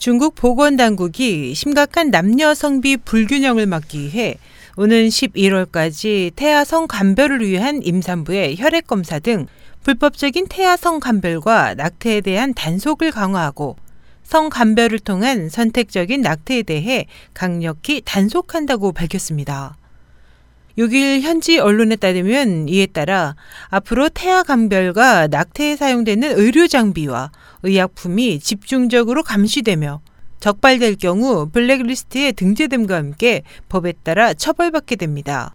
중국 보건당국이 심각한 남녀 성비 불균형을 막기 위해 오는 11월까지 태아성 감별을 위한 임산부의 혈액 검사 등 불법적인 태아성 감별과 낙태에 대한 단속을 강화하고 성 감별을 통한 선택적인 낙태에 대해 강력히 단속한다고 밝혔습니다. 6일 현지 언론에 따르면 이에 따라 앞으로 태아 감별과 낙태에 사용되는 의료 장비와 의약품이 집중적으로 감시되며 적발될 경우 블랙리스트에 등재됨과 함께 법에 따라 처벌받게 됩니다.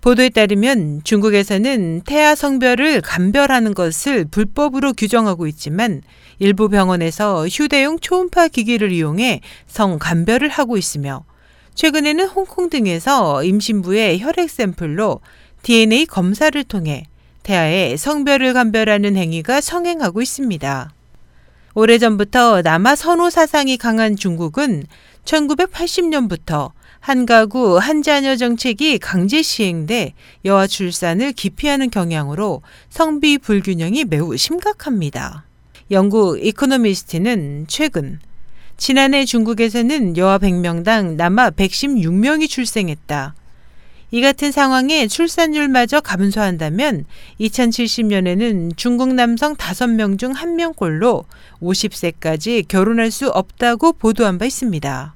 보도에 따르면 중국에서는 태아 성별을 감별하는 것을 불법으로 규정하고 있지만 일부 병원에서 휴대용 초음파 기기를 이용해 성 감별을 하고 있으며 최근에는 홍콩 등에서 임신부의 혈액 샘플로 DNA 검사를 통해 태아의 성별을 감별하는 행위가 성행하고 있습니다. 오래전부터 남아 선호 사상이 강한 중국은 1980년부터 한 가구 한 자녀 정책이 강제 시행돼 여아 출산을 기피하는 경향으로 성비 불균형이 매우 심각합니다. 영국 이코노미스트는 최근 지난해 중국에서는 여아 100명당 남아 116명이 출생했다. 이 같은 상황에 출산율마저 감소한다면 2070년에는 중국 남성 5명 중 1명꼴로 50세까지 결혼할 수 없다고 보도한 바 있습니다.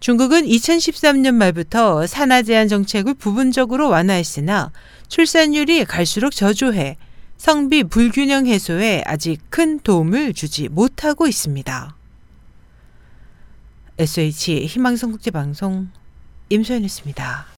중국은 2013년 말부터 산하 제한 정책을 부분적으로 완화했으나 출산율이 갈수록 저조해 성비 불균형 해소에 아직 큰 도움을 주지 못하고 있습니다. SH 희망성 국제방송 임소연이었습니다.